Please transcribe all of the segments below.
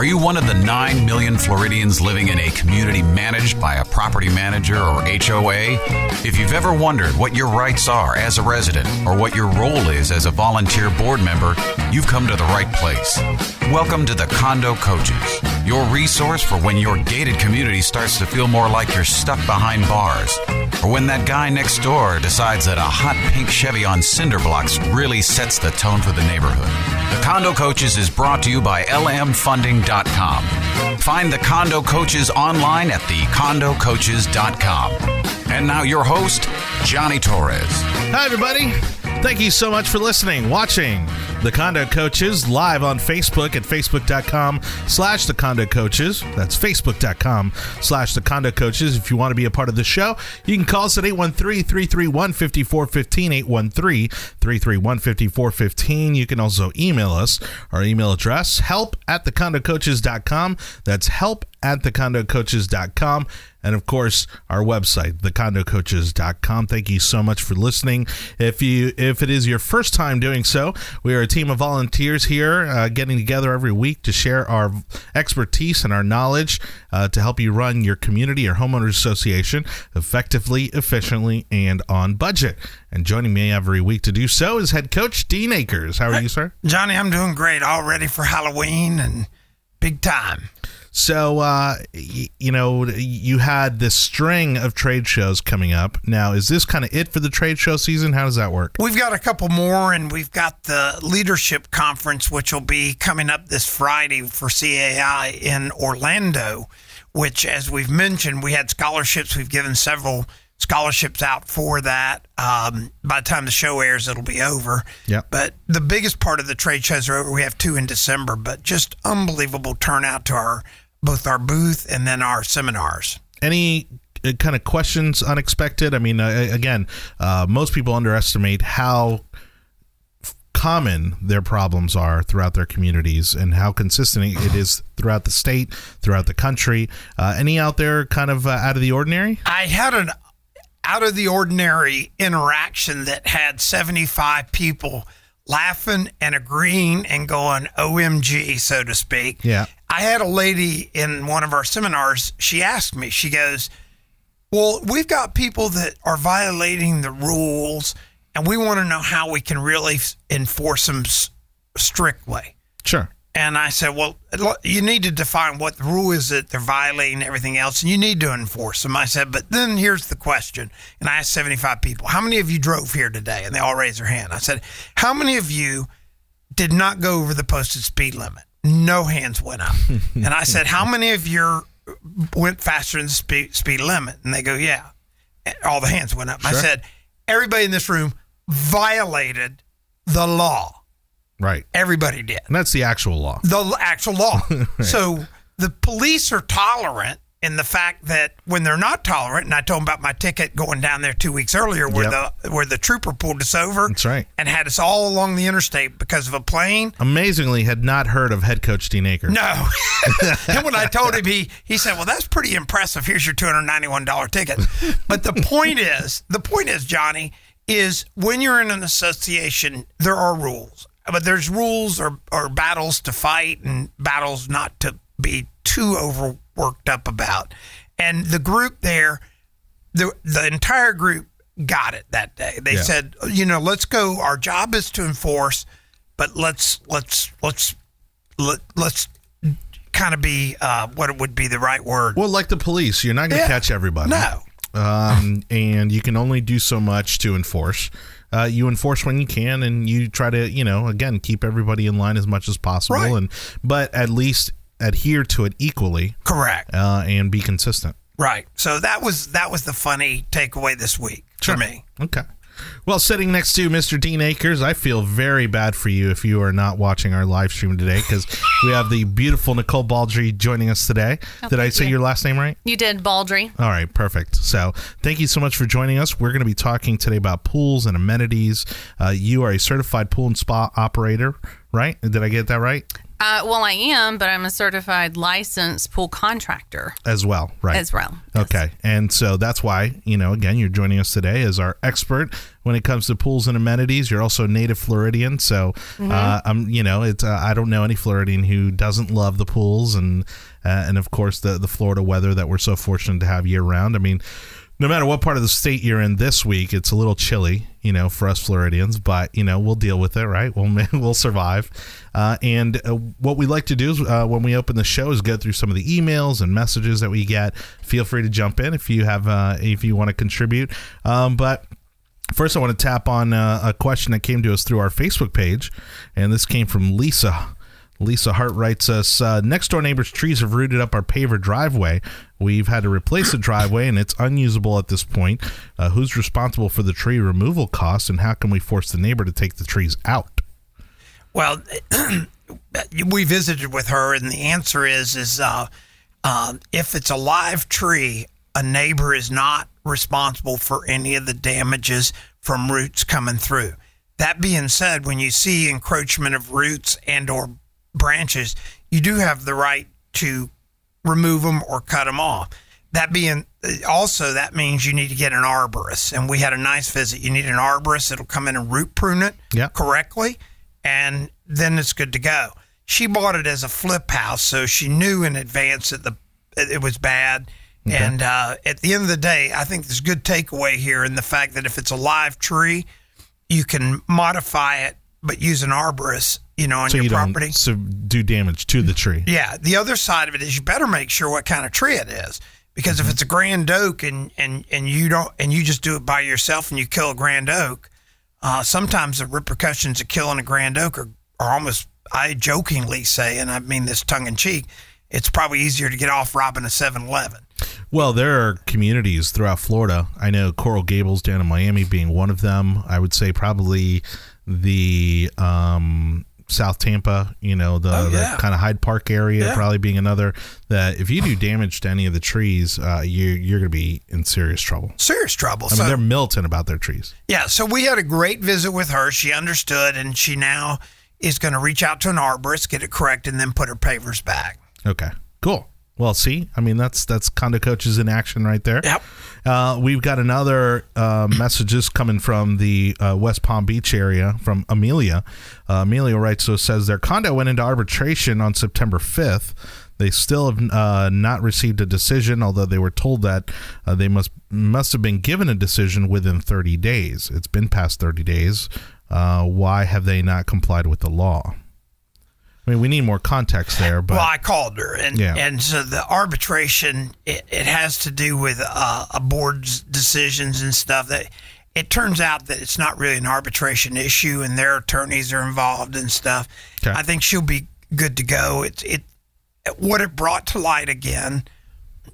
Are you one of the 9 million Floridians living in a community managed by a property manager or HOA? If you've ever wondered what your rights are as a resident or what your role is as a volunteer board member, you've come to the right place. Welcome to the Condo Coaches, your resource for when your gated community starts to feel more like you're stuck behind bars, or when that guy next door decides that a hot pink Chevy on cinder blocks really sets the tone for the neighborhood. The Condo Coaches is brought to you by lmfunding.com. Find the Condo Coaches online at thecondocoaches.com. And now your host, Johnny Torres. Hi, everybody. Thank you so much for listening, watching the Condo Coaches live on Facebook at facebook.com slash the Condo Coaches. That's facebook.com slash the Condo Coaches. If you want to be a part of the show, you can call us at 813-331-5415, 813-331-5415. You can also email us. Our email address, help at thecondocoaches.com. That's help at thecondocoaches.com and of course our website thecondocoaches.com thank you so much for listening if you if it is your first time doing so we are team of volunteers here uh, getting together every week to share our expertise and our knowledge uh, to help you run your community or homeowners association effectively efficiently and on budget. And joining me every week to do so is head coach dean akers. How are you sir? Johnny, I'm doing great. All ready for Halloween and big time. So, uh, y- you know, you had this string of trade shows coming up. Now, is this kind of it for the trade show season? How does that work? We've got a couple more, and we've got the leadership conference, which will be coming up this Friday for CAI in Orlando. Which, as we've mentioned, we had scholarships. We've given several scholarships out for that. Um, by the time the show airs, it'll be over. Yep. But the biggest part of the trade shows are over. We have two in December, but just unbelievable turnout to our both our booth and then our seminars. Any uh, kind of questions unexpected? I mean, uh, again, uh, most people underestimate how common their problems are throughout their communities and how consistent it is throughout the state, throughout the country. Uh, any out there kind of uh, out of the ordinary? I had an out of the ordinary interaction that had 75 people laughing and agreeing and going OMG, so to speak. Yeah. I had a lady in one of our seminars. She asked me, she goes, Well, we've got people that are violating the rules, and we want to know how we can really enforce them strictly. Sure. And I said, well, you need to define what the rule is that they're violating everything else, and you need to enforce them. I said, but then here's the question. And I asked 75 people, how many of you drove here today? And they all raised their hand. I said, how many of you did not go over the posted speed limit? No hands went up. and I said, how many of you went faster than the speed, speed limit? And they go, yeah. And all the hands went up. I said, everybody in this room violated the law. Right. Everybody did And that's the actual law. the actual law. So the police are tolerant in the fact that when they're not tolerant, and I told them about my ticket going down there two weeks earlier, where the where the trooper pulled us over. That's right. and had us all along the interstate because of a plane. Amazingly, had not heard of head coach Dean Akers. No. and when I told him, he he said, "Well, that's pretty impressive. Here's your two hundred ninety one dollar ticket." But the point is, the point is, Johnny, is when you're in an association, there are rules, but there's rules or or battles to fight and battles not to be too overworked up about. And the group there, the the entire group got it that day. They Yeah. said, you know, let's go. Our job is to enforce, but let's let's let's let, let's kind of be uh, what would be the right word. Well, like the police, you're not going to Yeah. catch everybody. No. Um, and you can only do so much to enforce. Uh, you enforce when you can, and you try to, you know, again, keep everybody in line as much as possible, Right. and but at least adhere to it equally Correct. uh, and be consistent. Right. So that was that was the funny takeaway this week for me. Okay. Well, sitting next to Mr. Dean Akers, I feel very bad for you if you are not watching our live stream today because we have the beautiful Nicole Baldry joining us today. Did I say you. your last name right? You did, Baldry. All right, perfect. So, thank you so much for joining us. We're going to be talking today about pools and amenities. Uh, you are a certified pool and spa operator, right? Did I get that right? Uh, well, I am, but I'm a certified licensed pool contractor as well, right? as well. Okay. And so that's why, you know, again, you're joining us today as our expert when it comes to pools and amenities. You're also a native Floridian. So, uh, I'm, you know, it's, uh, I don't know any Floridian who doesn't love the pools and, uh, and of course the, the Florida weather that we're so fortunate to have year round. I mean, no matter what part of the state you're in this week, it's a little chilly, you know, for us Floridians, but you know we'll deal with it, right? We'll we'll survive. Uh, and uh, what we like to do is uh, when we open the show is go through some of the emails and messages that we get. Feel free to jump in if you have uh, if you want to contribute. Um, but First, I want to tap on uh, a question that came to us through our Facebook page, and this came from Lisa. Lisa Hart writes us uh, Next door neighbor's trees have rooted up our paver driveway. We've had to replace the driveway, and it's unusable at this point. Uh, who's responsible for the tree removal costs, and how can we force the neighbor to take the trees out? Well, we visited with her, and the answer is is uh, uh, if it's a live tree, a neighbor is not responsible for any of the damages from roots coming through. That being said, when you see encroachment of roots and or branches, you do have the right to remove them or cut them off. That being also, that means you need to get an arborist. And we had a nice visit. You need an arborist that'll come in and root prune it Yeah. correctly, and then it's good to go. She bought it as a flip house, so she knew in advance that the it was bad. And uh, at the end of the day, I think there's a good takeaway here in the fact that if it's a live tree, you can modify it, but use an arborist, you know, on So your you property. don't so do damage to the tree. Yeah. The other side of it is you better make sure what kind of tree it is. Because if it's a grand oak and, and, and you don't and you just do it by yourself and you kill a grand oak, uh, sometimes the repercussions of killing a grand oak are, are almost I jokingly say, and I mean this tongue in cheek, it's probably easier to get off robbing a 7 Eleven. Well, there are communities throughout Florida. I know Coral Gables down in Miami being one of them. I would say probably the um, South Tampa, you know, the, Oh, yeah. the kind of Hyde Park area Yeah. probably being another. That if you do damage to any of the trees, uh, you, you're going to be in serious trouble. Serious trouble. I so mean, they're militant about their trees. Yeah, so we had a great visit with her. She understood, and she now is going to reach out to an arborist, get it corrected, and then put her pavers back. Okay, cool. Well, see, I mean, that's that's condo coaches in action right there. Yep. Uh, we've got another uh, messages coming from the uh, West Palm Beach area from Amelia. Uh, Amelia writes, so says their condo went into arbitration on September 5th. They still have uh, not received a decision, although they were told that uh, they must must have been given a decision within 30 days. It's been past 30 days. Uh, why have they not complied with the law? I mean, we need more context there, but well, I called her, and Yeah. and so the arbitration it, it has to do with uh, a board's decisions and stuff. That it turns out that it's not really an arbitration issue, and their attorneys are involved and stuff. Okay. I think she'll be good to go. It's it what it brought to light again.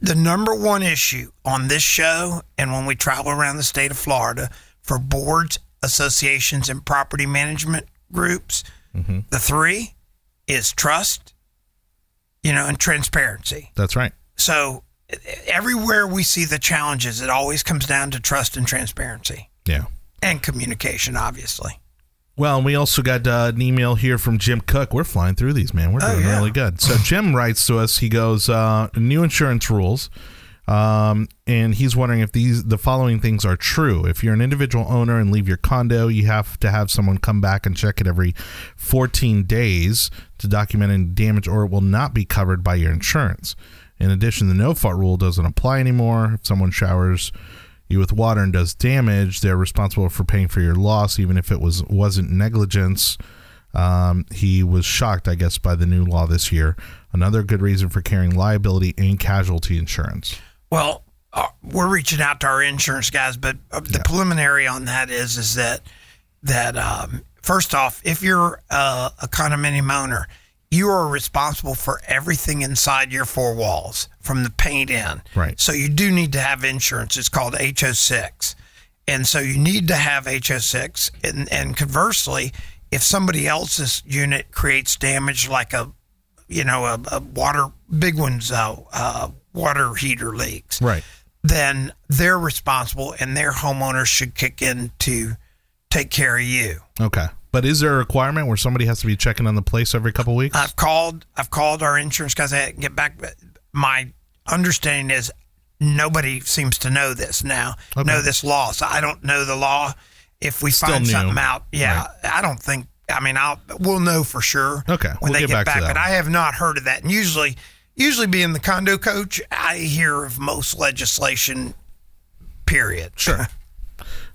The number one issue on this show, and when we travel around the state of Florida for boards, associations, and property management groups, the three is trust, you know, and transparency. that's right. So everywhere we see the challenges, it always comes down to trust and transparency Yeah. and communication, obviously. Well, and we also got uh, an email here from Jim Cook. We're flying through these, man. We're Oh, doing yeah. really good. So Jim writes to us. He goes, uh, "New insurance rules," um, and he's wondering if these the following things are true. If you're an individual owner and leave your condo, you have to have someone come back and check it every 14 days to document any damage, or it will not be covered by your insurance. In addition, the no fault rule doesn't apply anymore. If someone showers you with water and does damage, they're responsible for paying for your loss, even if it was wasn't negligence. Um, he was shocked, I guess, by the new law this year. Another good reason for carrying liability and casualty insurance. Well, uh, we're reaching out to our insurance guys, but uh, the preliminary on that is is that that um, first off, if you're uh, a condominium owner, you are responsible for everything inside your four walls from the paint in. Right. So you do need to have insurance. It's called HO6. And so you need to have HO6. And, and conversely, if somebody else's unit creates damage like a, you know, a, a water, big one's uh, uh, water heater leaks, Right. then they're responsible and their homeowners should kick in to take care of you. Okay. But is there a requirement where somebody has to be checking on the place every couple of weeks? I've called. I've called our insurance guys. I get back. but My understanding is nobody seems to know this now. Okay. Know this law. So I don't know the law. If we Still find new. something out, yeah, I don't think. I mean, I'll we'll know for sure. Okay, when we'll they get get, back to back. that but. I have not heard of that. And usually, usually being the condo coach, I hear of most legislation. Period. Sure.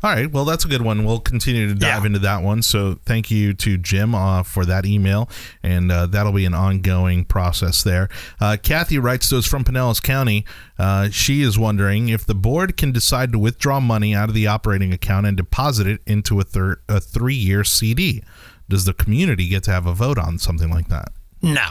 All right. Well, that's a good one. We'll continue to dive Yeah. into that one. So, thank you to Jim uh, for that email, and uh, that'll be an ongoing process there. Uh, Kathy writes to us from Pinellas County. Uh, she is wondering if the board can decide to withdraw money out of the operating account and deposit it into a, thir- a three-year CD. Does the community get to have a vote on something like that? No.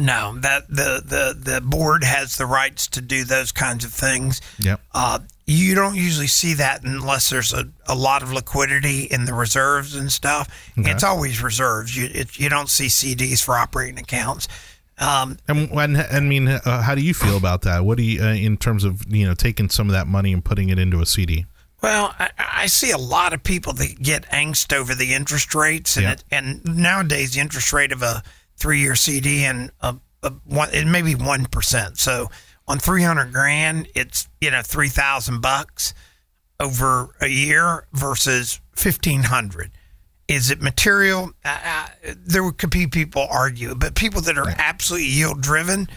No, that the, the the board has the rights to do those kinds of things. Yep. Uh, you don't usually see that unless there's a, a lot of liquidity in the reserves and stuff. It's always reserves. You it, you don't see CDs for operating accounts. Um, And when I mean, uh, how do you feel about that? What do you, uh, in terms of you know, taking some of that money and putting it into a CD? Well, I, I see a lot of people that get angst over the interest rates, and it, and nowadays the interest rate of a three-year CD and a, a one it may be one percent. So on three hundred grand, it's you know three thousand bucks over a year versus fifteen hundred. Is it material? There could be people argue, but people that are absolutely yield driven,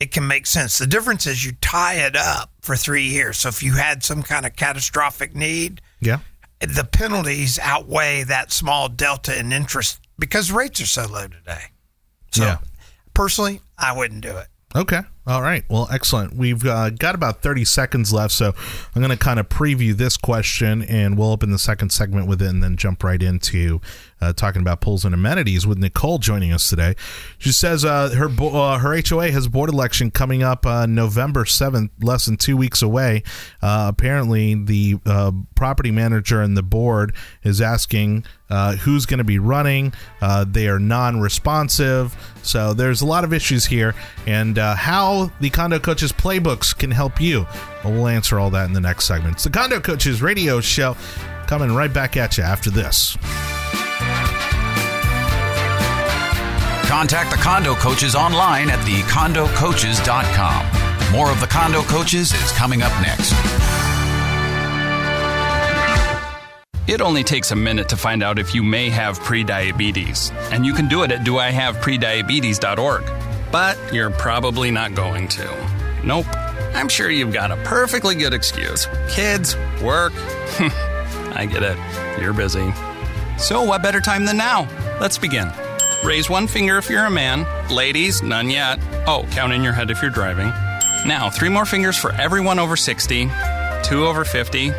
it can make sense. The difference is you tie it up for three years. So if you had some kind of catastrophic need, Yeah. the penalties outweigh that small delta in interest because rates are so low today. So Yeah. personally, I wouldn't do it. Okay. All right. Well, excellent. We've uh, got about 30 seconds left, so I'm going to kind of preview this question and we'll open the second segment with it and then jump right into uh, talking about pools and amenities with Nicole joining us today. She says uh, her bo- uh, her HOA has board election coming up uh, November 7th, less than two weeks away. Uh, apparently, the uh, property manager and the board is asking who's going to be running. They are non responsive. So there's a lot of issues here, and how the Condo Coaches playbooks can help you. Well, we'll answer all that in the next segment. It's the Condo Coaches radio show coming right back at you after this. Contact the Condo Coaches online at thecondocoaches.com. More of the Condo Coaches is coming up next. It only takes a minute to find out if you may have prediabetes, and you can do it at doihaveprediabetes.org. But you're probably not going to. Nope. I'm sure you've got a perfectly good excuse. Kids, work. I get it. You're busy. So, what better time than now? Let's begin. Raise one finger if you're a man. Ladies, none yet. Oh, count in your head if you're driving. Now, three more fingers for everyone over 60, two over 50,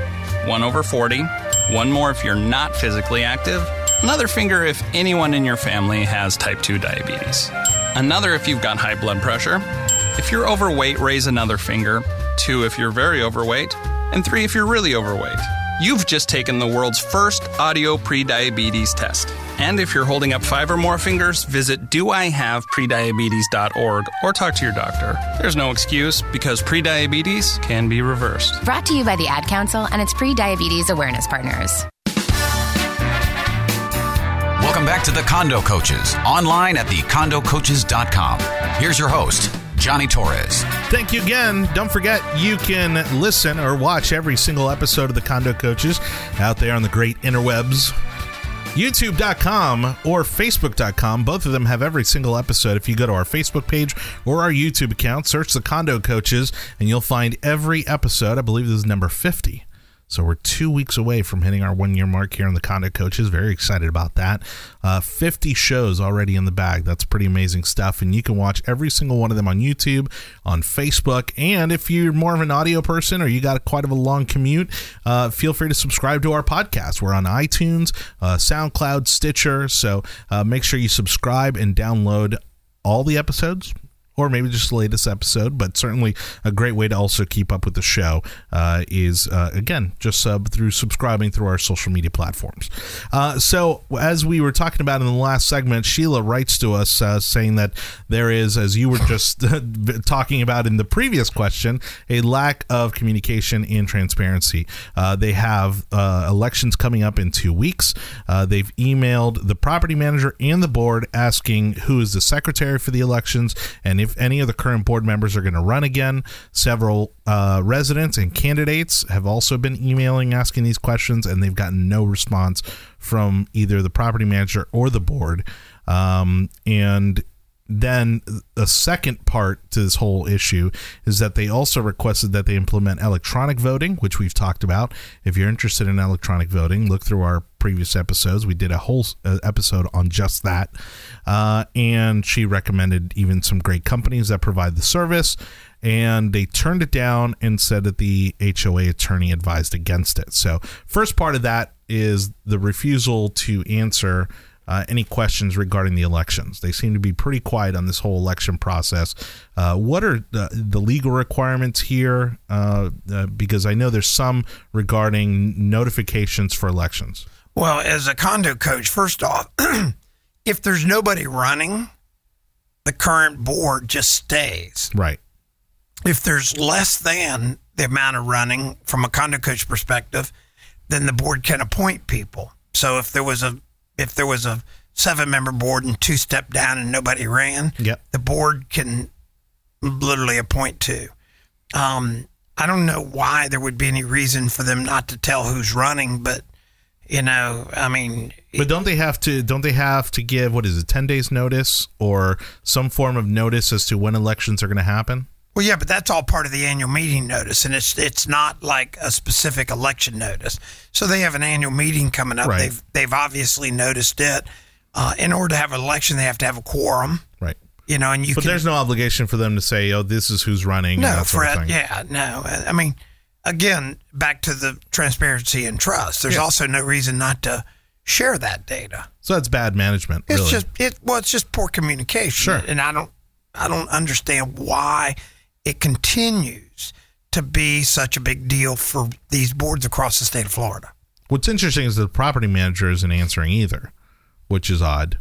one over 40, one more if you're not physically active, another finger if anyone in your family has type 2 diabetes, another if you've got high blood pressure. If you're overweight, raise another finger, two if you're very overweight, and three if you're really overweight. You've just taken the world's first audio prediabetes test. And if you're holding up five or more fingers, visit doihaveprediabetes.org or talk to your doctor. There's no excuse because prediabetes can be reversed. Brought to you by the Ad Council and its pre diabetes awareness partners. Welcome back to the Condo Coaches, online at thecondocoaches.com. Here's your host, Johnny Torres. Thank you again. Don't forget, you can listen or watch every single episode of the Condo Coaches out there on the great interwebs. YouTube.com or Facebook.com. Both of them have every single episode. If you go to our Facebook page or our YouTube account, search the Condo Coaches, and you'll find every episode. I believe this is number 50. So we're two weeks away from hitting our one year mark here on the Condo Coaches. Very excited about that. Uh, 50 shows already in the bag. That's pretty amazing stuff. And you can watch every single one of them on YouTube, on Facebook. And if you're more of an audio person or you got quite of a long commute, uh, feel free to subscribe to our podcast. We're on iTunes, uh, SoundCloud, Stitcher. So uh, make sure you subscribe and download all the episodes or maybe just the latest episode. But certainly a great way to also keep up with the show uh, is, uh, again, just sub through subscribing through our social media platforms. Uh, so, as we were talking about in the last segment, Sheila writes to us uh, saying that there is, as you were just talking about in the previous question, a lack of communication and transparency. Uh, they have uh, elections coming up in two weeks. they've emailed the property manager and the board asking who is the secretary for the elections and if any of the current board members are going to run again. Several uh, residents and candidates have also been emailing asking these questions, and they've gotten no response from either the property manager or the board. Um, and then a second part to this whole issue is that they also requested that they implement electronic voting, which we've talked about. If you're interested in electronic voting, look through our previous episodes. We did a whole uh, episode on just that. Uh, and she recommended even some great companies that provide the service. And they turned it down and said that the HOA attorney advised against it. So, first part of that is the refusal to answer uh, any questions regarding the elections. They seem to be pretty quiet on this whole election process. Uh, what are the, the, legal requirements here? Uh, uh because I know there's some regarding notifications for elections. Well, as a condo coach, first off, if there's nobody running, the current board just stays. Right. If there's less than the amount of running from a condo coach perspective, then the board can appoint people. So if there was a if there was a seven member board and two step down and nobody ran, yep. the board can literally appoint two. Um, I don't know why there would be any reason for them not to tell who's running, but you know, I mean, but don't they have to? Don't they have to give what is it, ten days notice or some form of notice as to when elections are going to happen? Well, yeah, but that's all part of the annual meeting notice, and it's it's not like a specific election notice. So they have an annual meeting coming up. Right. They've they've obviously noticed it. Uh, in order to have an election, they have to have a quorum. Right. You know, and you. But can, there's no obligation for them to say, "Oh, this is who's running." No, Fred. Yeah, no. I mean, again, back to the transparency and trust. There's yeah. also no reason not to share that data. So that's bad management. It's really. just it. Well, it's just poor communication. Sure. And I don't. I don't understand why it continues to be such a big deal for these boards across the state of Florida. What's interesting is the property manager isn't answering either, which is odd.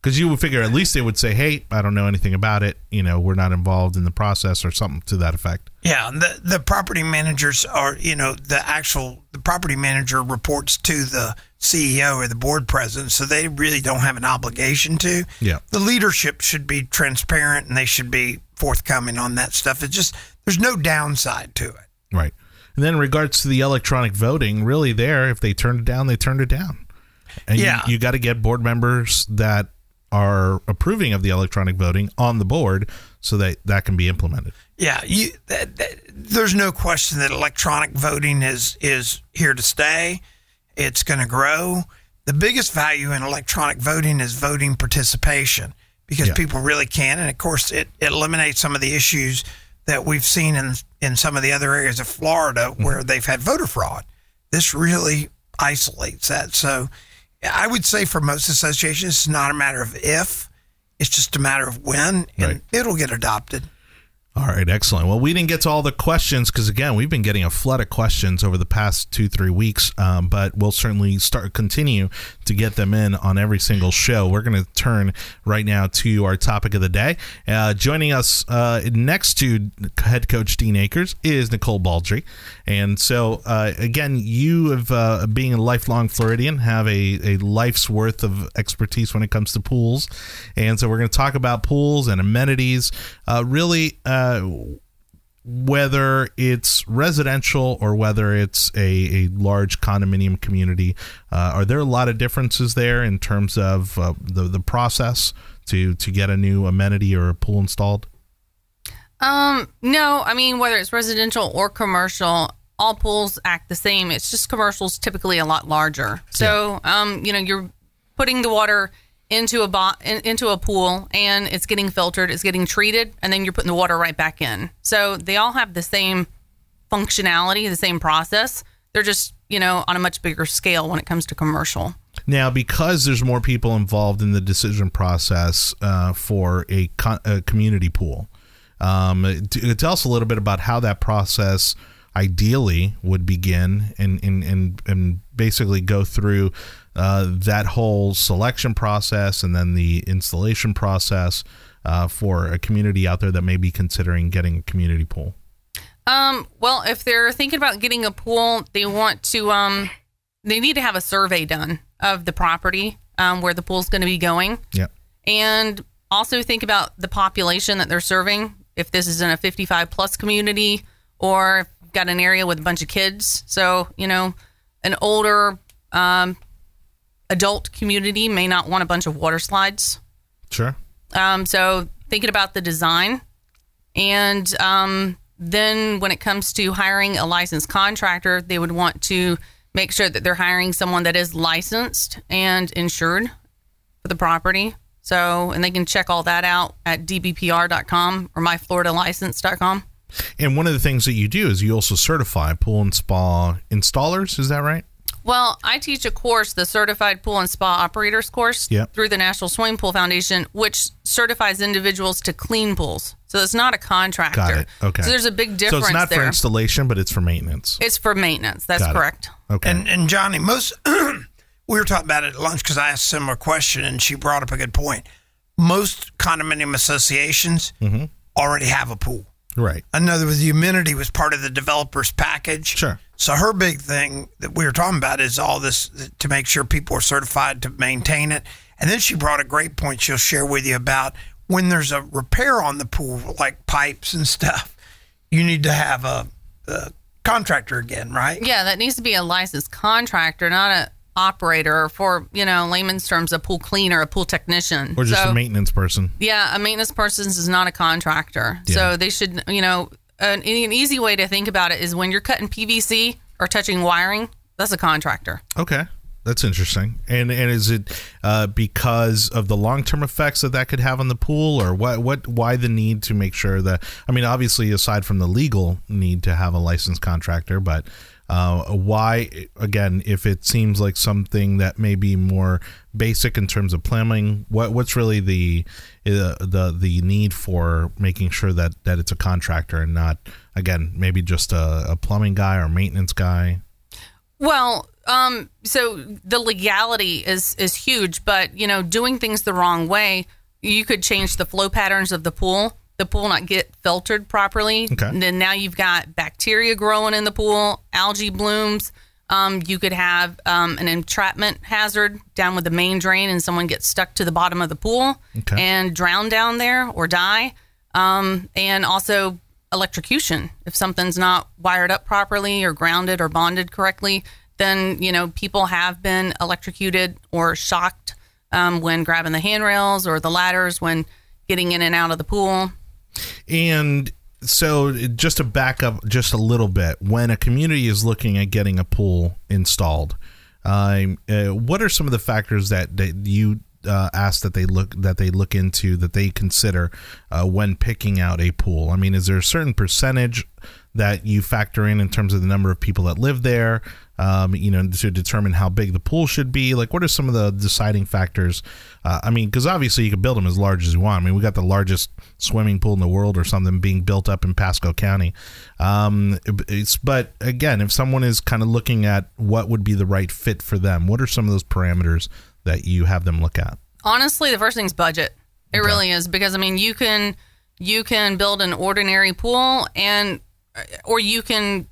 Because you would figure at least they would say, "Hey, I don't know anything about it. You know, we're not involved in the process, or something to that effect." Yeah, the the property managers are, you know, the actual the property manager reports to the CEO or the board president, so they really don't have an obligation to. Yeah, the leadership should be transparent and they should be forthcoming on that stuff. It's just there's no downside to it. Right. And then in regards to the electronic voting, really there, if they turned it down, they turned it down. And yeah. you, you got to get board members that are approving of the electronic voting on the board so that that can be implemented. Yeah, you, that, that, there's no question that electronic voting is is here to stay. It's going to grow. The biggest value in electronic voting is voting participation because yeah. people really can. And of course, it, it, eliminates some of the issues that we've seen in, in some of the other areas of Florida mm-hmm. where they've had voter fraud. This really isolates that. So I would say for most associations, it's not a matter of if, it's just a matter of when, and right. it'll get adopted. All right, excellent. Well, we didn't get to all the questions because again, we've been getting a flood of questions over the past two, three weeks. Um, but we'll certainly start continue to get them in on every single show. We're going to turn right now to our topic of the day. Uh, joining us uh, next to head coach Dean Akers is Nicole Baldry, and so uh, again, you have uh, being a lifelong Floridian have a, a life's worth of expertise when it comes to pools, and so we're going to talk about pools and amenities. Uh, really uh, uh, whether it's residential or whether it's a, a large condominium community, uh, are there a lot of differences there in terms of uh, the the process to to get a new amenity or a pool installed? Um, no, I mean whether it's residential or commercial, all pools act the same. It's just commercials typically a lot larger. So, yeah. um, you know, you're putting the water into a bo- in, into a pool and it's getting filtered, it's getting treated, and then you're putting the water right back in. So they all have the same functionality, the same process. They're just you know on a much bigger scale when it comes to commercial. Now, because there's more people involved in the decision process uh, for a, co- a community pool, um, t- tell us a little bit about how that process ideally would begin and, and, and, and basically go through uh, that whole selection process and then the installation process uh, for a community out there that may be considering getting a community pool. Um, well, if they're thinking about getting a pool, they want to um, they need to have a survey done of the property um, where the pool's going to be going, Yeah. and also think about the population that they're serving. If this is in a 55 plus community, or got an area with a bunch of kids, so you know, an older um, adult community may not want a bunch of water slides. Sure. Um, so thinking about the design, and um, then when it comes to hiring a licensed contractor, they would want to make sure that they're hiring someone that is licensed and insured for the property. So, and they can check all that out at dbpr.com or myfloridalicense.com. And one of the things that you do is you also certify pool and spa installers. Is that right? Well, I teach a course, the Certified Pool and Spa Operators course, Yep. through the National Swimming Pool Foundation, which certifies individuals to clean pools. So it's not a contractor. Got it. Okay. So there's a big difference So it's not there. for installation, but it's for maintenance. it's for maintenance. That's Got it. correct. Okay. And and Johnny, most we were talking about it at lunch because I asked a similar question and she brought up a good point. Most condominium associations Mm-hmm. already have a pool. right. Another with the amenity was part of the developer's package. Sure. So her big thing that we were talking about is all this to make sure people are certified to maintain it. And then she brought a great point she'll share with you about when there's a repair on the pool, like pipes and stuff, you need to have a, a contractor again, right? Yeah, that needs to be a licensed contractor, not a operator for, you know, layman's terms, a pool cleaner, a pool technician. Or just So- a maintenance person. Yeah, a maintenance person is not a contractor. Yeah. So they should, you know, an, an easy way to think about it is when you're cutting PVC or touching wiring, that's a contractor. Okay. That's interesting. And and is it uh, because of the long term effects that that could have on the pool, or what? What? Why the need to make sure that? I mean, obviously, aside from the legal need to have a licensed contractor, but uh, why? Again, if it seems like something that may be more basic in terms of plumbing, what what's really the uh, the the need for making sure that that it's a contractor and not again maybe just a, a plumbing guy or maintenance guy? Well, um, so the legality is is huge, but you know, doing things the wrong way, you could change the flow patterns of the pool. The pool not get filtered properly. Okay. And then now you've got bacteria growing in the pool, algae blooms. Um, you could have um, an entrapment hazard down with the main drain, and someone gets stuck to the bottom of the pool Okay. and drown down there or die. Um, and also electrocution. If something's not wired up properly or grounded or bonded correctly, then you know people have been electrocuted or shocked um, when grabbing the handrails or the ladders when getting in and out of the pool. And so, just to back up just a little bit, when a community is looking at getting a pool installed, um, uh, what are some of the factors that, that you uh, ask that they look that they look into that they consider uh, when picking out a pool? I mean, is there a certain percentage that you factor in in terms of the number of people that live there? Um, you know, to determine how big the pool should be. Like, what are some of the deciding factors? Uh, I mean, because obviously you can build them as large as you want. I mean, we got the largest swimming pool in the world or something being built up in Pasco County. Um, it's, but again, if someone is kind of looking at what would be the right fit for them, what are some of those parameters that you have them look at? Honestly, the first thing's budget. It really is because I mean you can you can build an ordinary pool and or you can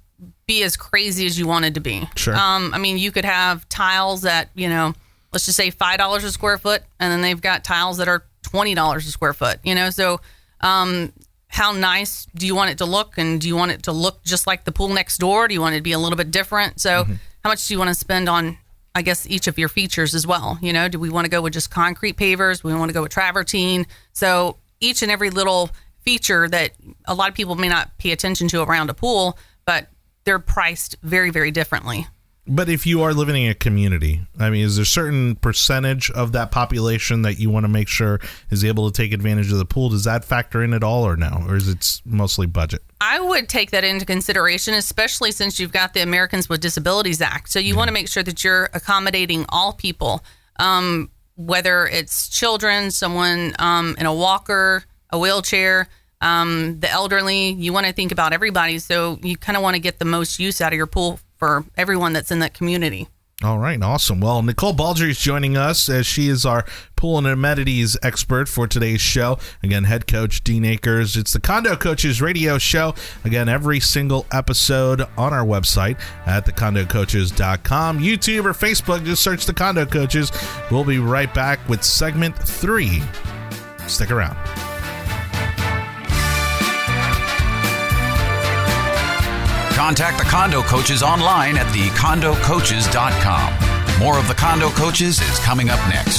be as crazy as you wanted to be. Sure. Um, I mean you could have tiles that you know let's just say five dollars a square foot, and then they've got tiles that are twenty dollars a square foot. You know, so um, how nice do you want it to look, and do you want it to look just like the pool next door? Do you want it to be a little bit different? So how much do you want to spend on I guess each of your features as well. You know, do we want to go with just concrete pavers? Do we want to go with travertine? So each and every little feature that a lot of people may not pay attention to around a pool, but they're priced very, very differently. But if you are living in a community, I mean, is there a certain percentage of that population that you want to make sure is able to take advantage of the pool? Does that factor in at all, or no, or is it mostly budget? I would take that into consideration, especially since you've got the Americans with Disabilities Act. So you want to make sure that you're accommodating all people, um, whether it's children, someone um, in a walker, a wheelchair, um, the elderly. You want to think about everybody. So you kind of want to get the most use out of your pool for everyone that's in that community. All right, awesome. Well, Nicole Baldry is joining us as she is our pool and amenities expert for today's show. Again, head coach Dean Akers. It's the Condo Coaches radio show. Again, every single episode on our website at thecondocoaches.com. YouTube or Facebook, just search the Condo Coaches. We'll be right back with segment three. Stick around. Contact the Condo Coaches online at thecondocoaches.com. More of the Condo Coaches is coming up next.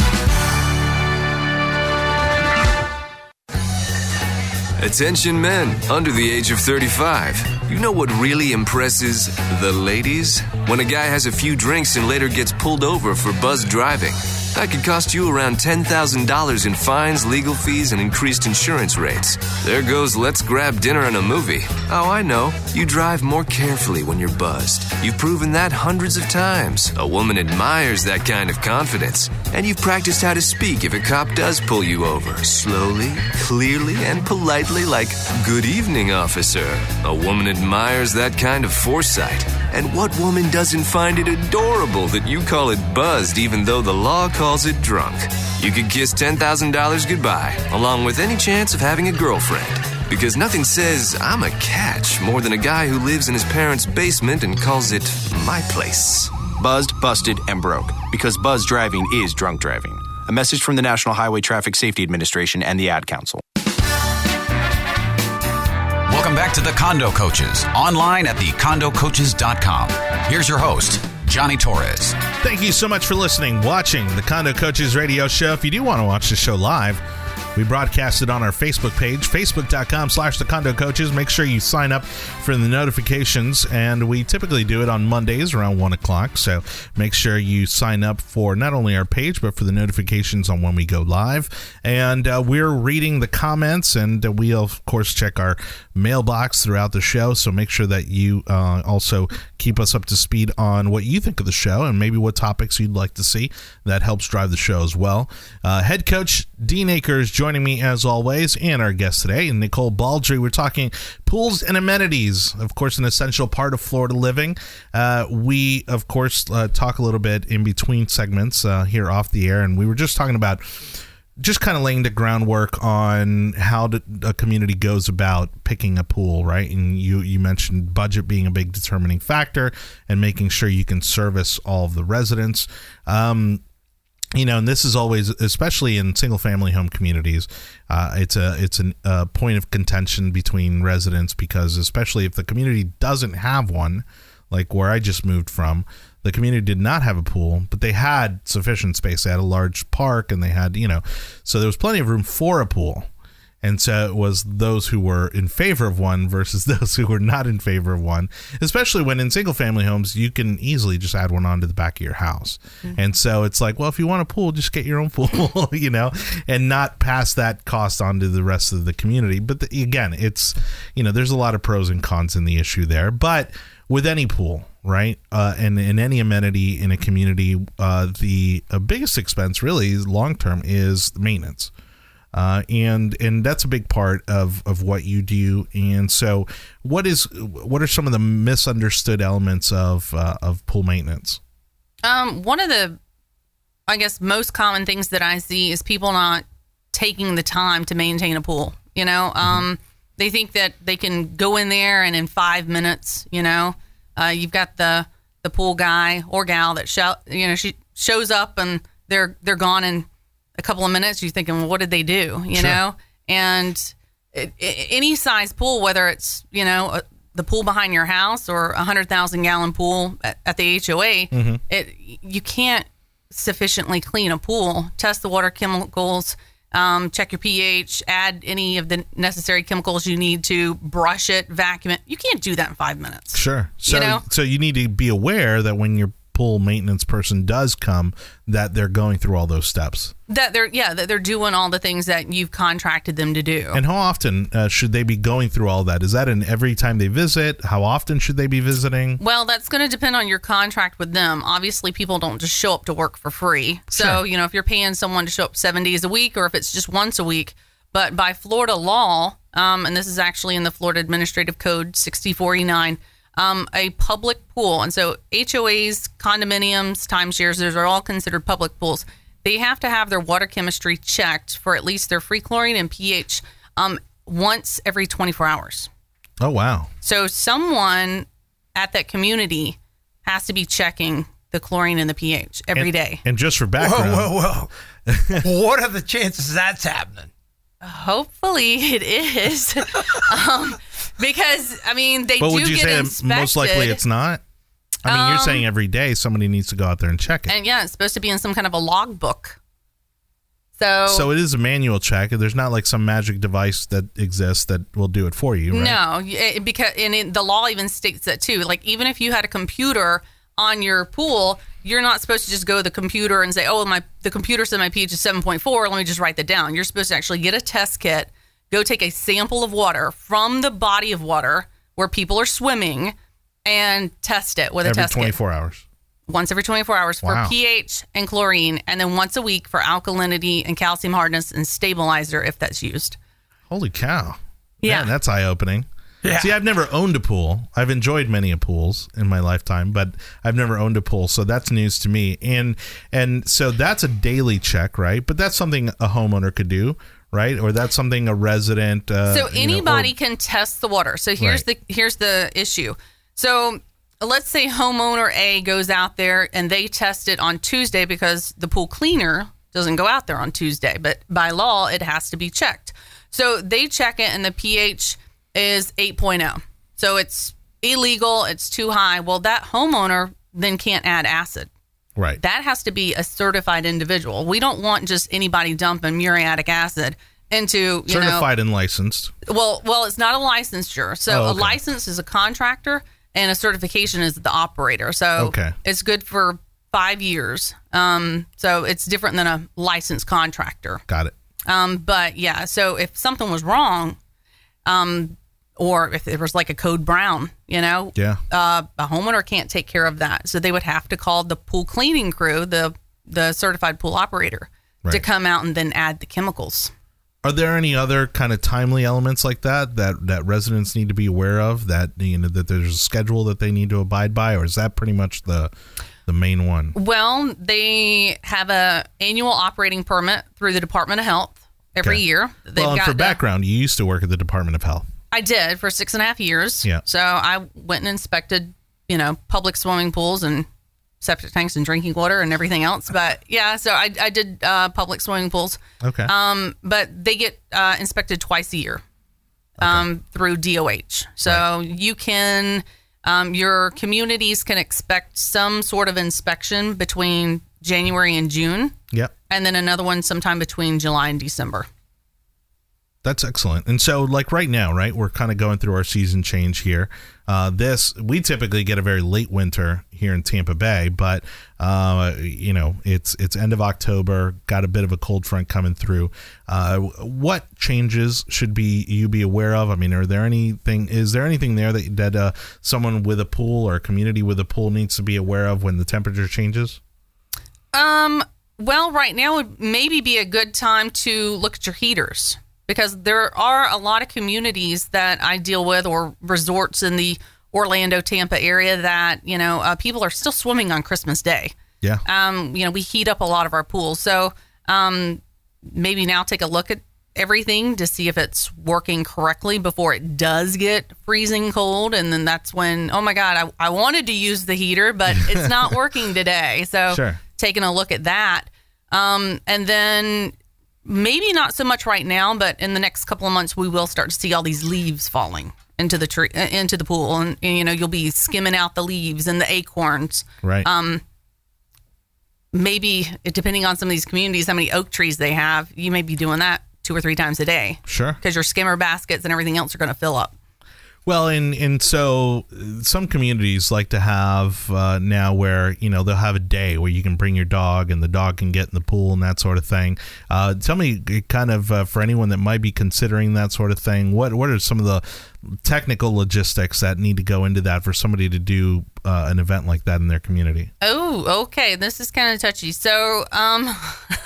Attention men under the age of 35. You know what really impresses the ladies? When a guy has a few drinks and later gets pulled over for buzzed driving. That could cost you around $10,000 in fines, legal fees, and increased insurance rates. There goes let's grab dinner and a movie. Oh, I know. You drive more carefully when you're buzzed. You've proven that hundreds of times. A woman admires that kind of confidence. And you've practiced how to speak if a cop does pull you over. Slowly, clearly, and politely, like, Good evening, officer. A woman admires that kind of foresight. And what woman doesn't find it adorable that you call it buzzed even though the law calls it drunk? You could kiss $10,000 goodbye, along with any chance of having a girlfriend. Because nothing says I'm a catch more than a guy who lives in his parents' basement and calls it my place. Buzzed, busted, and broke. Because buzz driving is drunk driving. A message from the National Highway Traffic Safety Administration and the Ad Council. Welcome back to the Condo Coaches, online at thecondocoaches.com. Here's your host, Johnny Torres. Thank you so much for listening, watching the Condo Coaches radio show. If you do want to watch the show live, we broadcast it on our Facebook page, facebook.com slash the condo coaches. Make sure you sign up for the notifications, and we typically do it on Mondays around 1 o'clock. So make sure you sign up for not only our page, but for the notifications on when we go live. And uh, we're reading the comments, and uh, we, of course, check our mailbox throughout the show. So make sure that you uh, also keep us up to speed on what you think of the show and maybe what topics you'd like to see. That helps drive the show as well. Uh, head coach Dean Akers joining me as always, and our guest today, Nicole Baldry. We're talking pools and amenities, of course, an essential part of Florida living. Uh, we, of course, uh, talk a little bit in between segments uh, here off the air, and we were just talking about just kind of laying the groundwork on how a community goes about picking a pool, right? And you you mentioned budget being a big determining factor, and making sure you can service all of the residents. Um, you know, and this is always, especially in single family home communities, uh, it's a it's an, a point of contention between residents because, especially if the community doesn't have one, like where I just moved from, the community did not have a pool, but they had sufficient space. They had a large park, and they had you know, so there was plenty of room for a pool. And so it was those who were in favor of one versus those who were not in favor of one, especially when in single family homes, you can easily just add one onto the back of your house. Mm-hmm. And so it's like, well, if you want a pool, just get your own pool, you know, and not pass that cost on to the rest of the community. But the, again, it's, you know, there's a lot of pros and cons in the issue there. But with any pool, right? Uh, and in any amenity in a community, uh, the uh, biggest expense really long term is maintenance uh, and and that's a big part of of what you do. And so, what is what are some of the misunderstood elements of uh, of pool maintenance? Um, one of the, I guess, most common things that I see is people not taking the time to maintain a pool. You know, mm-hmm. um, they think that they can go in there and in five minutes, you know, uh, you've got the the pool guy or gal that show, you know, she shows up and they're they're gone in a couple of minutes, you're thinking, well, what did they do? You sure. know, and it, it, any size pool, whether it's you know a, the pool behind your house or a hundred thousand gallon pool at, at the HOA, mm-hmm. it you can't sufficiently clean a pool. Test the water chemicals. Um, check your pH, add any of the necessary chemicals you need to brush it, vacuum it. You can't do that in five minutes. Sure. So, you know? so you need to be aware that when you're pool maintenance person does come, that they're going through all those steps. That they're yeah that they're doing all the things that you've contracted them to do. And how often uh, should they be going through all that? Is that in every time they visit? How often should they be visiting? Well, that's going to depend on your contract with them. Obviously, people don't just show up to work for free. So, Sure. you know, if you're paying someone to show up seven days a week or if it's just once a week, but by Florida law, um, and this is actually in the Florida Administrative Code 6049, um, a public pool, and so HOAs, condominiums, timeshares, those are all considered public pools. They have to have their water chemistry checked for at least their free chlorine and pH um, once every 24 hours. Oh wow. So someone at that community has to be checking the chlorine and the pH every and, day. And just for Whoa, background, whoa, whoa. what are the chances that's happening? Hopefully it is. um, because I mean they but do would you get say inspected. most likely it's not? I mean, you're Um, saying every day somebody needs to go out there and check it. and yeah, it's supposed to be in some kind of a logbook. So, so it is a manual check. There's not like some magic device that exists that will do it for you, right? No, it, because and it, the law even states that too. Like even if you had a computer on your pool, you're not supposed to just go to the computer and say, "Oh, my the computer said my pH is 7.4. Let me just write that down." You're supposed to actually get a test kit, go take a sample of water from the body of water where people are swimming, and test it with a Every test kit 24 hours. once every 24 hours Wow. for pH and chlorine, and then once a week for alkalinity and calcium hardness and stabilizer if that's used. Holy cow. Yeah. Man, that's eye opening. Yeah. See, I've never owned a pool. I've enjoyed many a pools in my lifetime, but I've never owned a pool, so that's news to me. And and so that's a daily check, right? But that's something a homeowner could do, right? Or that's something a resident. Uh, so you know, anybody or- can test the water. So here's Right. the here's the issue. So let's say homeowner A goes out there and they test it on Tuesday because the pool cleaner doesn't go out there on Tuesday, but by law it has to be checked. So they check it and the pH is 8.0. So it's illegal, it's too high. Well, that homeowner then can't add acid. Right. That has to be a certified individual. We don't want just anybody dumping muriatic acid into, you know, Certified and licensed. well, well, it's not a licensure. So Oh, a license is a contractor, and a certification is the operator. So Okay. it's good for five years. Um, so it's different than a licensed contractor. Got it. Um, but yeah, so if something was wrong, um, or if there was like a code brown, you know, Yeah. uh, a homeowner can't take care of that. So they would have to call the pool cleaning crew, the the certified pool operator, to come out and then add the chemicals. Are there any other kind of timely elements like that that that residents need to be aware of? That you know that there's a schedule that they need to abide by, or is that pretty much the the main one? Well, they have a annual operating permit through the Department of Health every Okay. year. They've well, and for the- background, you used to work at the Department of Health. I did for six and a half years. Yeah. So I went and inspected, you know, public swimming pools and septic tanks and drinking water and everything else. But yeah, so I, I did uh, public swimming pools. Okay. Um, but they get uh, inspected twice a year um, through DOH. So you can, um, your communities can expect some sort of inspection between January and June, yep. and then another one sometime between July and December. That's excellent. And so, like right now, right, we're kind of going through our season change here. Uh, this we typically get a very late winter here in Tampa Bay, but uh, you know it's it's end of October. Got a bit of a cold front coming through. Uh, what changes should be you be aware of? I mean, are there anything? Is there anything there that that uh, someone with a pool or a community with a pool needs to be aware of when the temperature changes? Um, well, right now would maybe be a good time to look at your heaters because there are a lot of communities that I deal with or resorts in the Orlando, Tampa area that, you know, uh, people are still swimming on Christmas Day. Yeah. Um, you know, we heat up a lot of our pools. So, um, maybe now take a look at everything to see if it's working correctly before it does get freezing cold. And then that's when, oh my God, I, I wanted to use the heater, but it's not working today. So, Sure. taking a look at that. Um, and then maybe not so much right now, but in the next couple of months, we will start to see all these leaves falling into the tree, uh, into the pool. And, and, you know, you'll be skimming out the leaves and the acorns Right. um, maybe depending on some of these communities, how many oak trees they have, you may be doing that two or three times a day sure. because your skimmer baskets and everything else are going to fill up. Well, and and so some communities like to have uh, now where you know they'll have a day where you can bring your dog and the dog can get in the pool and that sort of thing. Uh, tell me, uh, kind of uh, for anyone that might be considering that sort of thing, what what are some of the technical logistics that need to go into that for somebody to do uh, an event like that in their community? Oh, okay. This is kind of touchy. So, um,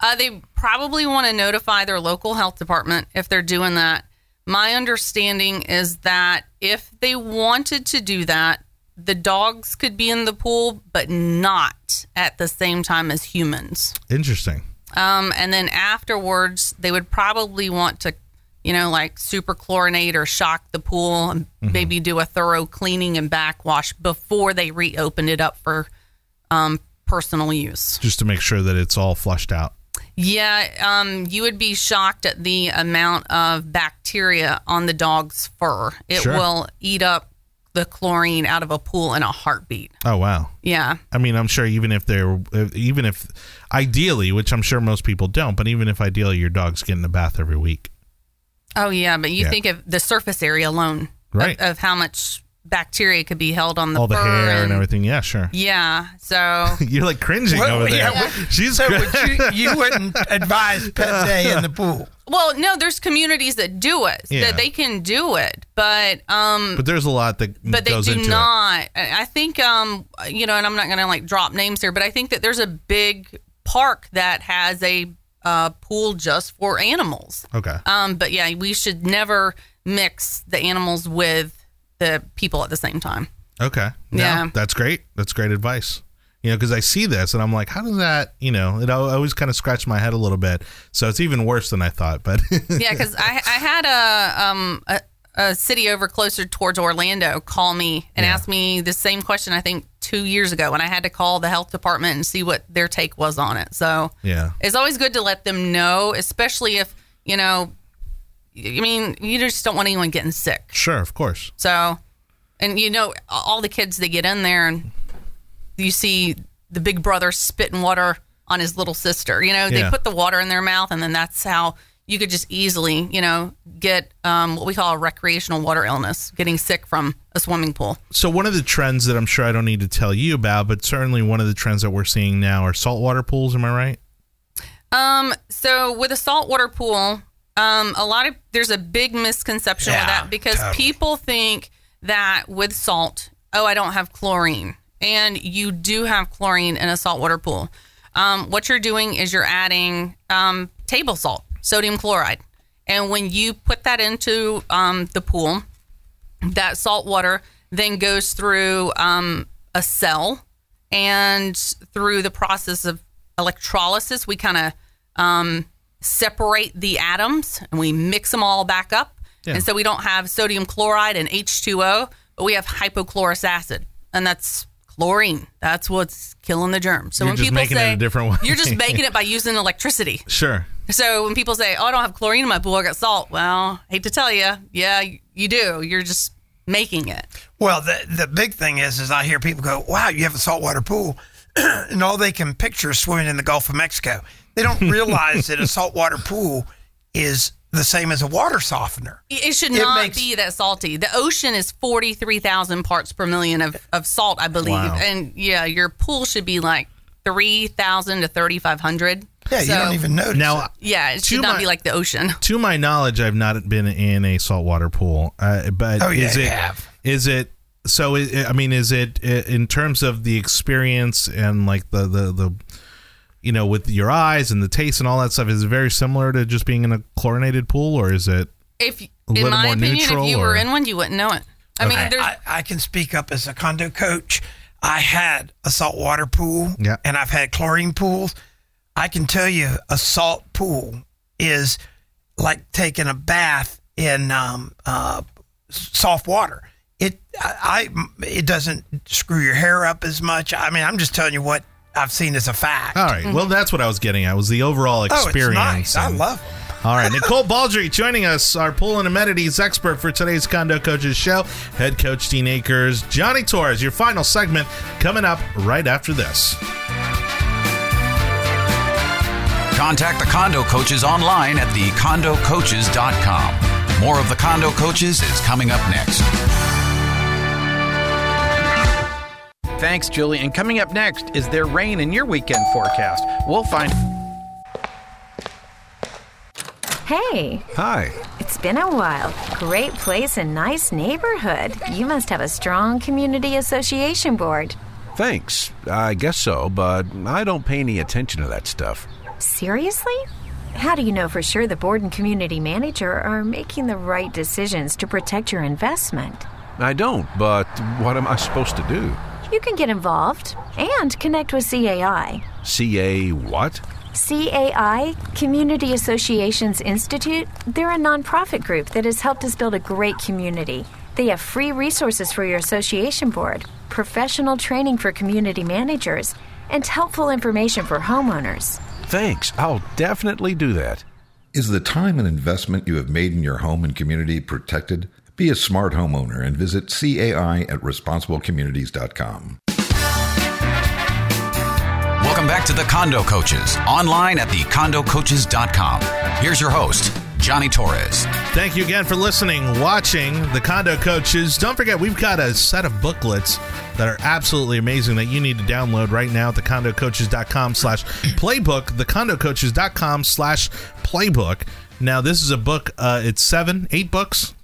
uh, they probably want to notify their local health department if they're doing that. My understanding is that if they wanted to do that, the dogs could be in the pool, but not at the same time as humans. Interesting. Um, and then afterwards, they would probably want to, you know, like super chlorinate or shock the pool and maybe do a thorough cleaning and backwash before they reopened it up for um, personal use. Just to make sure that it's all flushed out. Yeah, um, you would be shocked at the amount of bacteria on the dog's fur. It Sure. will eat up the chlorine out of a pool in a heartbeat. Oh wow. Yeah. I mean, I'm sure even if they're, even if ideally, which I'm sure most people don't, but even if ideally your dog's getting a bath every week. Oh yeah, but you Yeah. think of the surface area alone, of- Right. Of, how much bacteria could be held on the All the fur hair and everything. Yeah, sure. Yeah, so You're like cringing Well, over there. yeah, well, She's so would you, you wouldn't advise pet day in the pool. well, no, there's communities that do it Yeah. that they can do it, but um, but there's a lot that but they do into not. I I think um, you know, and I'm not going to like drop names here, but I think that there's a big park that has a uh, pool just for animals. Okay. Um, but yeah, we should never mix the animals with the people at the same time. Okay. No, Yeah. That's great. That's great advice. You know, because I see this and I'm like, how does that, you know, it always kind of scratched my head a little bit. So it's even worse than I thought. But yeah, because I, I had a um a, a city over closer towards Orlando call me and Yeah. ask me the same question. I think two years ago, and I had to call the health department and see what their take was on it. So yeah. it's always good to let them know, especially if you know. I mean, you just don't want anyone getting sick. Sure, of course. So, and you know, all the kids they get in there and you see the big brother spitting water on his little sister. You know, they Yeah. put the water in their mouth, and then that's how you could just easily, you know, get um, what we call a recreational water illness, getting sick from a swimming pool. So one of the trends that I'm sure I don't need to tell you about, but certainly one of the trends that we're seeing now are saltwater pools. Am I right? Um, so with a saltwater pool, um, a lot of there's a big misconception with that because totally. people think that with salt, oh, I don't have chlorine, and you do have chlorine in a saltwater pool. Um, what you're doing is you're adding um, table salt, sodium chloride, and when you put that into um, the pool, that salt water then goes through um, a cell and through the process of electrolysis we kind of um, separate the atoms and we mix them all back up Yeah. and so we don't have sodium chloride and h2o but we have hypochlorous acid and that's chlorine that's what's killing the germs so You're when just people making it say a different way. you're just making it by using electricity Sure. so when people say, "Oh, I don't have chlorine in my pool, I got salt," well, hate to tell you, yeah, you do. You're just making it. Well, the the big thing is, is I hear people go, "Wow, you have a saltwater pool," and all they can picture is swimming in the Gulf of Mexico. They don't realize that a saltwater pool is the same as a water softener. It it should It not makes- be that salty. The ocean is forty three thousand parts per million of, of salt, I believe, Wow. and yeah, your pool should be like three thousand to thirty five hundred. Yeah, you don't even notice. Now, it. Yeah, it should not my- be like the ocean. to my knowledge, I've not been in a saltwater pool. Uh, but Oh, yeah, is you it? have. Is it? So i I mean, is it in terms of the experience and like the the the, you know, with your eyes and the taste and all that stuff? Is it very similar to just being in a chlorinated pool, or is it? If A in my more opinion, neutral, if you were in one, you wouldn't know it. I mean, I, there's I, I can speak up as a condo coach. I had a saltwater pool, Yeah. and I've had chlorine pools. I can tell you, a salt pool is like taking a bath in um, uh, soft water. It I, I it doesn't screw your hair up as much. I mean, I'm just telling you what I've seen as a fact. All right. Well, that's what I was getting at. Was the overall experience. oh, it's experience? nice. I and- love them. All right, Nicole Baldry joining us, our pool and amenities expert for today's Condo Coaches show. Head coach Dean Akers, Johnny Torres. Your final segment coming up right after this. Contact the condo coaches online at thecondocoaches.com. More of the Condo Coaches is coming up next. Thanks, Julie. And coming up next, is there rain in your weekend forecast? We'll find. Hey, Hi. it's been a while. Great place and nice neighborhood. You must have a strong community association board. Thanks. I guess so, but I don't pay any attention to that stuff. Seriously? How do you know for sure the board and community manager are making the right decisions to protect your investment? I don't, but what am I supposed to do? You can get involved and connect with CAI. CA what? CAI, Community Associations Institute, they're a nonprofit group that has helped us build a great community. They have free resources for your association board, professional training for community managers, and helpful information for homeowners. Thanks. I'll definitely do that. Is the time and investment you have made in your home and community protected? Be a smart homeowner and visit CAI at responsiblecommunities.com. Welcome back to the Condo Coaches, online at thecondocoaches.com. Here's your host, Johnny Torres. Thank you again for listening, watching the Condo Coaches. Don't forget, we've got a set of booklets that are absolutely amazing that you need to download right now at thecondocoaches.com slash playbook, thecondocoaches.com slash playbook. Now, this is a book, uh, it's seven, eight books.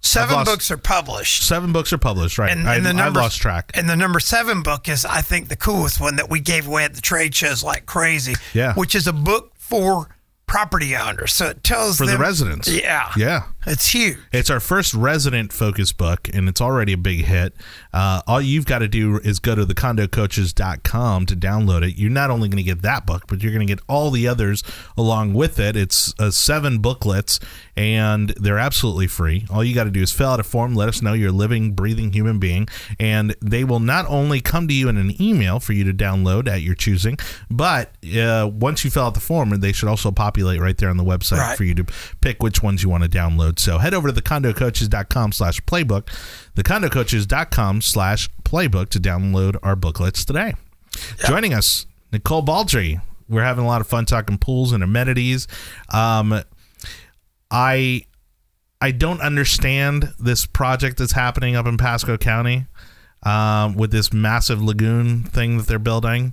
Seven lost- books are published. Seven books are published, right? And, the I've number- lost track. And the number seven book is, I think, the coolest one that we gave away at the trade shows like crazy. Yeah. Which is a book for property owners. So it tells For the residents. Yeah. Yeah. It's huge. It's our first resident focus book, and it's already a big hit. Uh, all you've got to do is go to thecondocoaches.com to download it. You're not only going to get that book, but you're going to get all the others along with it. It's uh, seven booklets, and they're absolutely free. All you got to do is fill out a form, let us know you're a living, breathing human being, and they will not only come to you in an email for you to download at your choosing, but uh, once you fill out the form, they should also populate right there on the website Right. for you to pick which ones you want to download. So head over to thecondocoaches.com slash playbook, thecondocoaches.com slash playbook to download our booklets today. Joining us, Nicole Baldry. We're having a lot of fun talking pools and amenities. Um, I I don't understand this project that's happening up in Pasco County um, with this massive lagoon thing that they're building.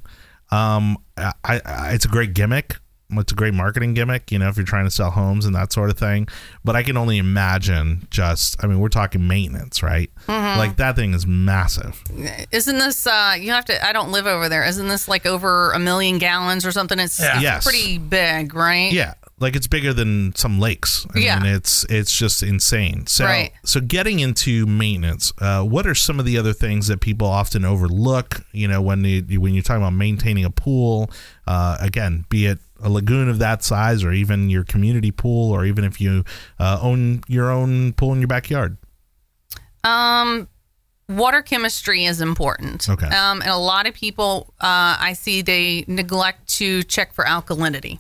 Um, I, I, it's a great gimmick. It's a great marketing gimmick, you know, if you're trying to sell homes and that sort of thing. But I can only imagine just, I mean, we're talking maintenance, right? Mhm. Like that thing is massive. Isn't this? Uh, you have to. I don't live over there. Isn't this like over a million gallons or something? It's, Yeah. it's Yes. pretty big, right? Yeah, like it's bigger than some lakes. I Yeah. mean, it's it's just insane. So Right. so getting into maintenance, uh, what are some of the other things that people often overlook? You know, when you when you're talking about maintaining a pool, uh, again, be it a lagoon of that size, or even your community pool, or even if you uh, own your own pool in your backyard. Um, water chemistry is important. Okay. Um, and a lot of people, uh, I see they neglect to check for alkalinity.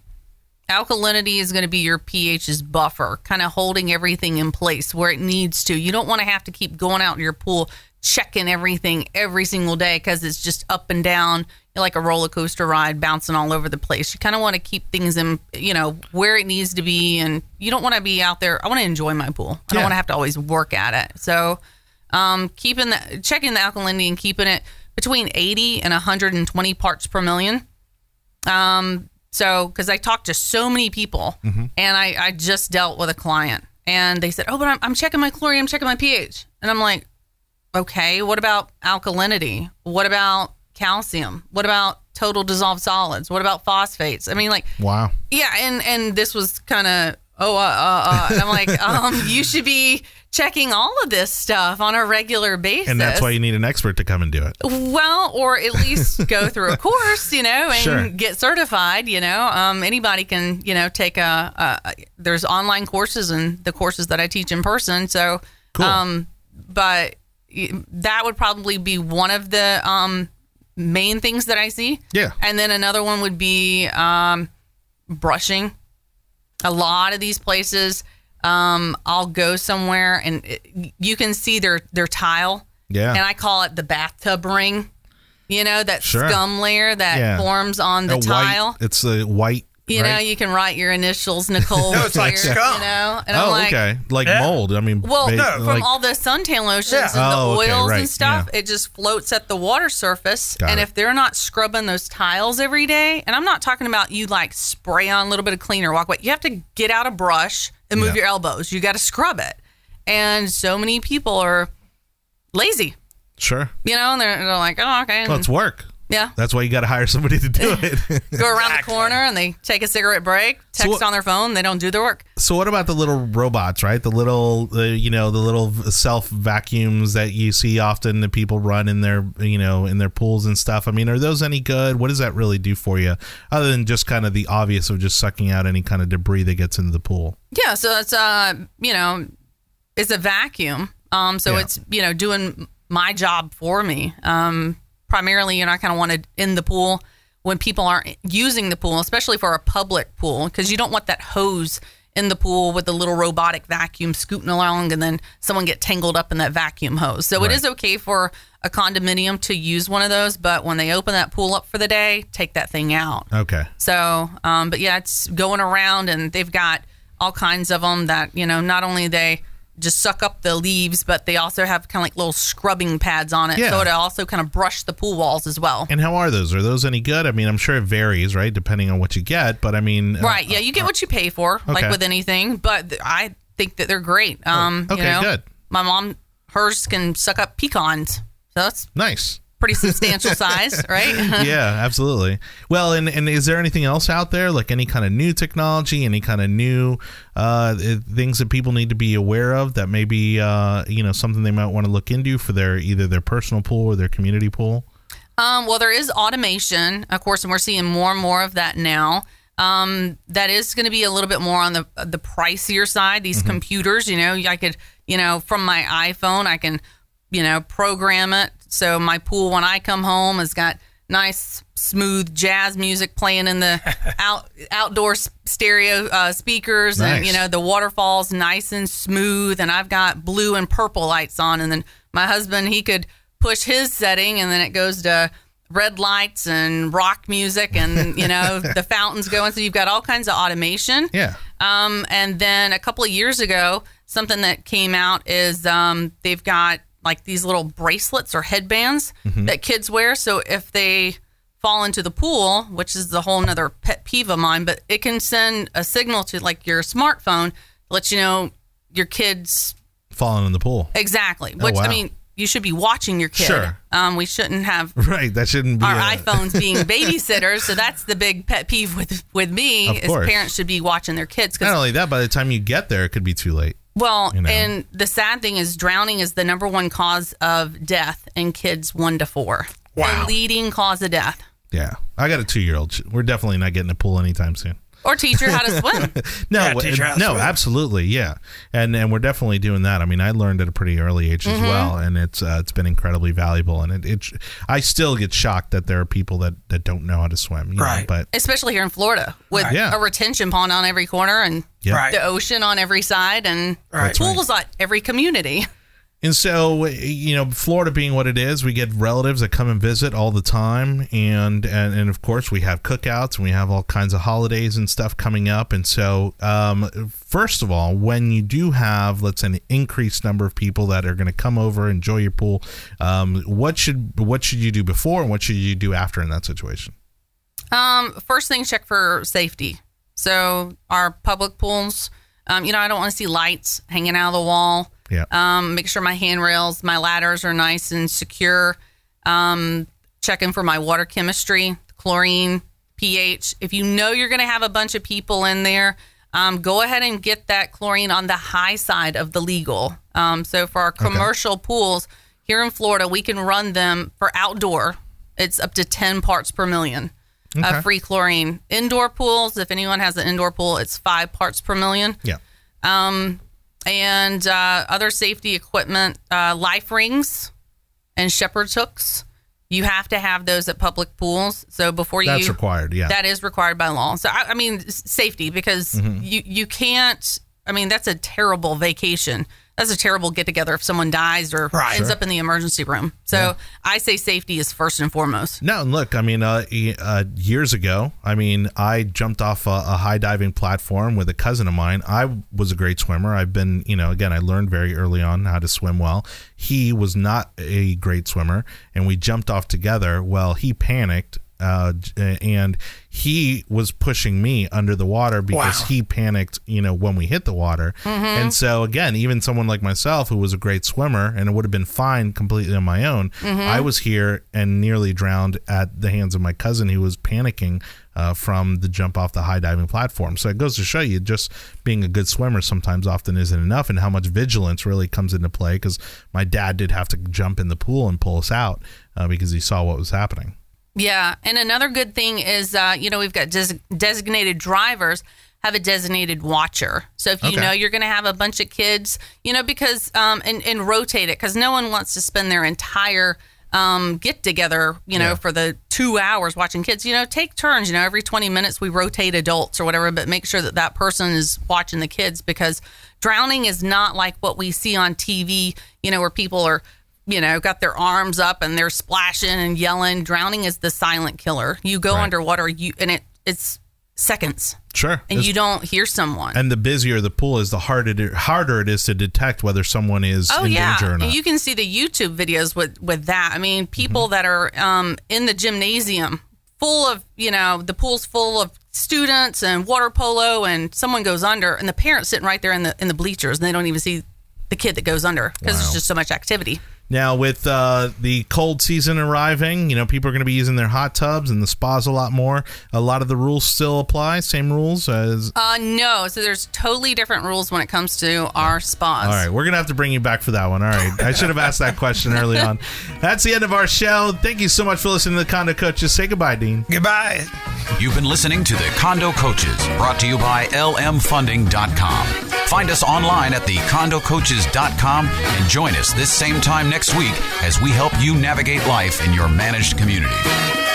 Alkalinity is going to be your pH's buffer, kind of holding everything in place where it needs to. You don't want to have to keep going out in your pool checking everything every single day because it's just up and down like a roller coaster ride bouncing all over the place. You kind of want to keep things in, you know, where it needs to be, and you don't want to be out there. I want to enjoy my pool. I don't want to have to always work at it. So, um, keeping the checking the alkalinity and keeping it between 80 and 120 parts per million. Um, so because I talked to so many people, Mhm. and I, I just dealt with a client, and they said, "Oh, but I'm, I'm checking my chlorine, I'm checking my pH," and I'm like, "Okay, what about alkalinity? What about calcium? What about total dissolved solids? What about phosphates? I mean, like, Wow. yeah, and and this was kind of oh uh, uh, uh I'm like, um, you should be checking all of this stuff on a regular basis. And that's why you need an expert to come and do it. Well, or at least go through a course, you know, and Sure. get certified. You know, um, anybody can, you know, take a, a. There's online courses and the courses that I teach in person. So, Cool. um, but that would probably be one of the um main things that I see. Yeah. And then another one would be um, brushing. A lot of these places, um, I'll go somewhere and it, you can see their their tile. Yeah. And I call it the bathtub ring. You know that Sure. scum layer that Yeah. forms on the tile. White, it's a white You know, you can write your initials, Nicole. No, it's like here, scum. You know, and I'm oh, like, okay. Like Yeah. mold. I mean, Well, ba- no, from like- all the suntan lotions Yeah. and the Oh, okay, oils right, and stuff, yeah. it just floats at the water surface. Got and it. if they're not scrubbing those tiles every day, and I'm not talking about you like spray on a little bit of cleaner, walk away. You have to get out a brush and move Yeah. your elbows. You got to scrub it. And so many people are lazy, sure. you know, and they're, they're like, oh, okay. Well, it's work. Yeah. That's why you got to hire somebody to do it. Go around Exactly. the corner and they take a cigarette break, text what- on their phone, they don't do their work. so what about the little robots, right? The little, uh, you know, the little self vacuums that you see often that people run in their, you know, in their pools and stuff. I mean, are those any good? What does that really do for you, other than just kind of the obvious of just sucking out any kind of debris that gets into the pool? Yeah, so it's uh, you know, it's a vacuum. Um, so Yeah. it's you know doing my job for me. Um, primarily, you know, I kind of wanted in the pool when people aren't using the pool, especially for a public pool, because you don't want that hose in the pool with the little robotic vacuum scooting along, and then someone get tangled up in that vacuum hose. So Right. it is okay for a condominium to use one of those, but when they open that pool up for the day, take that thing out. Okay. So, um, but yeah, it's going around, and they've got all kinds of them that you know. Not only they just suck up the leaves, but they also have kind of like little scrubbing pads on it, Yeah. so it also kind of brush the pool walls as well. And how are those? Are those any good? I mean, I'm sure it varies, right, depending on what you get. But I mean, uh, Right? Yeah, you get what you pay for, Okay. like with anything. But I think that they're great. Um, okay, you know, good. My mom, hers can suck up pecans, so that's nice. Pretty substantial size, right? yeah, absolutely. Well, and, and is there anything else out there, like any kind of new technology, any kind of new uh, things that people need to be aware of that maybe uh, you know something they might want to look into for their either their personal pool or their community pool? Um, well, there is automation, of course, and we're seeing more and more of that now. Um, that is going to be a little bit more on the the pricier side. These Mm-hmm. computers, you know, I could, you know, from my iPhone, I can, you know, program it so my pool when I come home has got nice, smooth jazz music playing in the out outdoor stereo uh, speakers, and you know the waterfalls nice and smooth, and I've got blue and purple lights on, and then my husband he could push his setting, and then it goes to red lights and rock music, and you know the fountains going. So you've got all kinds of automation. Yeah. Um, and then a couple of years ago, something that came out is um, they've got like these little bracelets or headbands Mm-hmm. that kids wear. So if they fall into the pool, which is the whole nother pet peeve of mine, but it can send a signal to like your smartphone, let you know your kids Falling in the pool. exactly. Oh, Which wow. I mean, you should be watching your kid. Sure. Um, we shouldn't have Right. That shouldn't be our a- iPhones being babysitters. So that's the big pet peeve with with me Of is course. parents should be watching their kids Not only that, by the time you get there, it could be too late. Well, you know. and the sad thing is drowning is the number one cause of death in kids one to four. Wow. The leading cause of death. Yeah. I got a two year old. We're definitely not getting a pool anytime soon. Or teach her how to swim. No, Yeah, w- teach her how no, swim. absolutely, yeah, and and we're definitely doing that. I mean, I learned at a pretty early age Mm-hmm. as well, and it's uh, it's been incredibly valuable. And it, it I still get shocked that there are people that that don't know how to swim, you know, Right. but Especially here in Florida with Yeah. a retention pond on every corner and Yeah. Right. the ocean on every side and Right. pools at every community. And so, you know, Florida being what it is, we get relatives that come and visit all the time, and and, and of course we have cookouts and we have all kinds of holidays and stuff coming up. And so, um, first of all, when you do have, let's say, an increased number of people that are going to come over enjoy your pool, um, what should what should you do before and what should you do after in that situation? Um, first thing, check for safety. So our public pools, um, you know, I don't want to see lights hanging out of the wall. Yeah. Um, make sure my handrails, my ladders are nice and secure. Um, checking for my water chemistry, chlorine, pH. If you know you're going to have a bunch of people in there, um, go ahead and get that chlorine on the high side of the legal. Um, so for our commercial pools here in Florida, we can run them for outdoor. It's up to 10 parts per million Okay. of free chlorine. Indoor pools, if anyone has an indoor pool, it's five parts per million Yeah. um, and uh, other safety equipment, uh, life rings and shepherd's hooks. You have to have those at public pools. So before you, That's required, yeah. that is required by law. So I, I mean, safety because Mm-hmm. you you can't. I mean, that's a terrible vacation that's a terrible get together if someone dies or Right. ends Sure. up in the emergency room. So I say safety is first and foremost. No, and look, I mean, uh, uh, years ago, I mean, I jumped off a, a high diving platform with a cousin of mine. I was a great swimmer. I've been, you know, again, I learned very early on how to swim well. He was not a great swimmer, and we jumped off together. Well, he panicked. Uh, and he was pushing me under the water because Wow. he panicked, you know, when we hit the water. And so, again, even someone like myself who was a great swimmer and it would have been fine completely on my own, I was here and nearly drowned at the hands of my cousin who was panicking uh, from the jump off the high diving platform. So it goes to show you just being a good swimmer sometimes often isn't enough and how much vigilance really comes into play because my dad did have to jump in the pool and pull us out uh, because he saw what was happening. Yeah, and another good thing is, uh, you know, we've got des- designated drivers have a designated watcher. So if you Okay. know you're going to have a bunch of kids, you know, because um, and and rotate it because no one wants to spend their entire um, get together, you know, Yeah. for the two hours watching kids. You know, take turns. You know, every 20 minutes we rotate adults or whatever, but make sure that that person is watching the kids because drowning is not like what we see on TV. You know, where people are you know, got their arms up and they're splashing and yelling. Drowning is the silent killer. You go Right. underwater, you and it it's seconds, Sure. and It's- you don't hear someone. and the busier the pool is, the harder it, harder it is to detect whether someone is Oh in yeah, danger or and not. you can see the YouTube videos with with that. I mean, people Mm-hmm. that are um, in the gymnasium, full of you know, the pool's full of students and water polo, and someone goes under, and the parents sitting right there in the in the bleachers, and they don't even see the kid that goes under because Wow. there's just so much activity. Now, with uh, the cold season arriving, you know, people are going to be using their hot tubs and the spas a lot more. A lot of the rules still apply, same rules as. Uh, no, so there's totally different rules when it comes to our spas. All right, we're going to have to bring you back for that one. All right. I should have asked that question early on. That's the end of our show. Thank you so much for listening to the Condo Coaches. Say goodbye, Dean. Goodbye. You've been listening to the Condo Coaches, brought to you by lmfunding.com. Find us online at thecondocoaches.com and join us this same time next week as we help you navigate life in your managed community.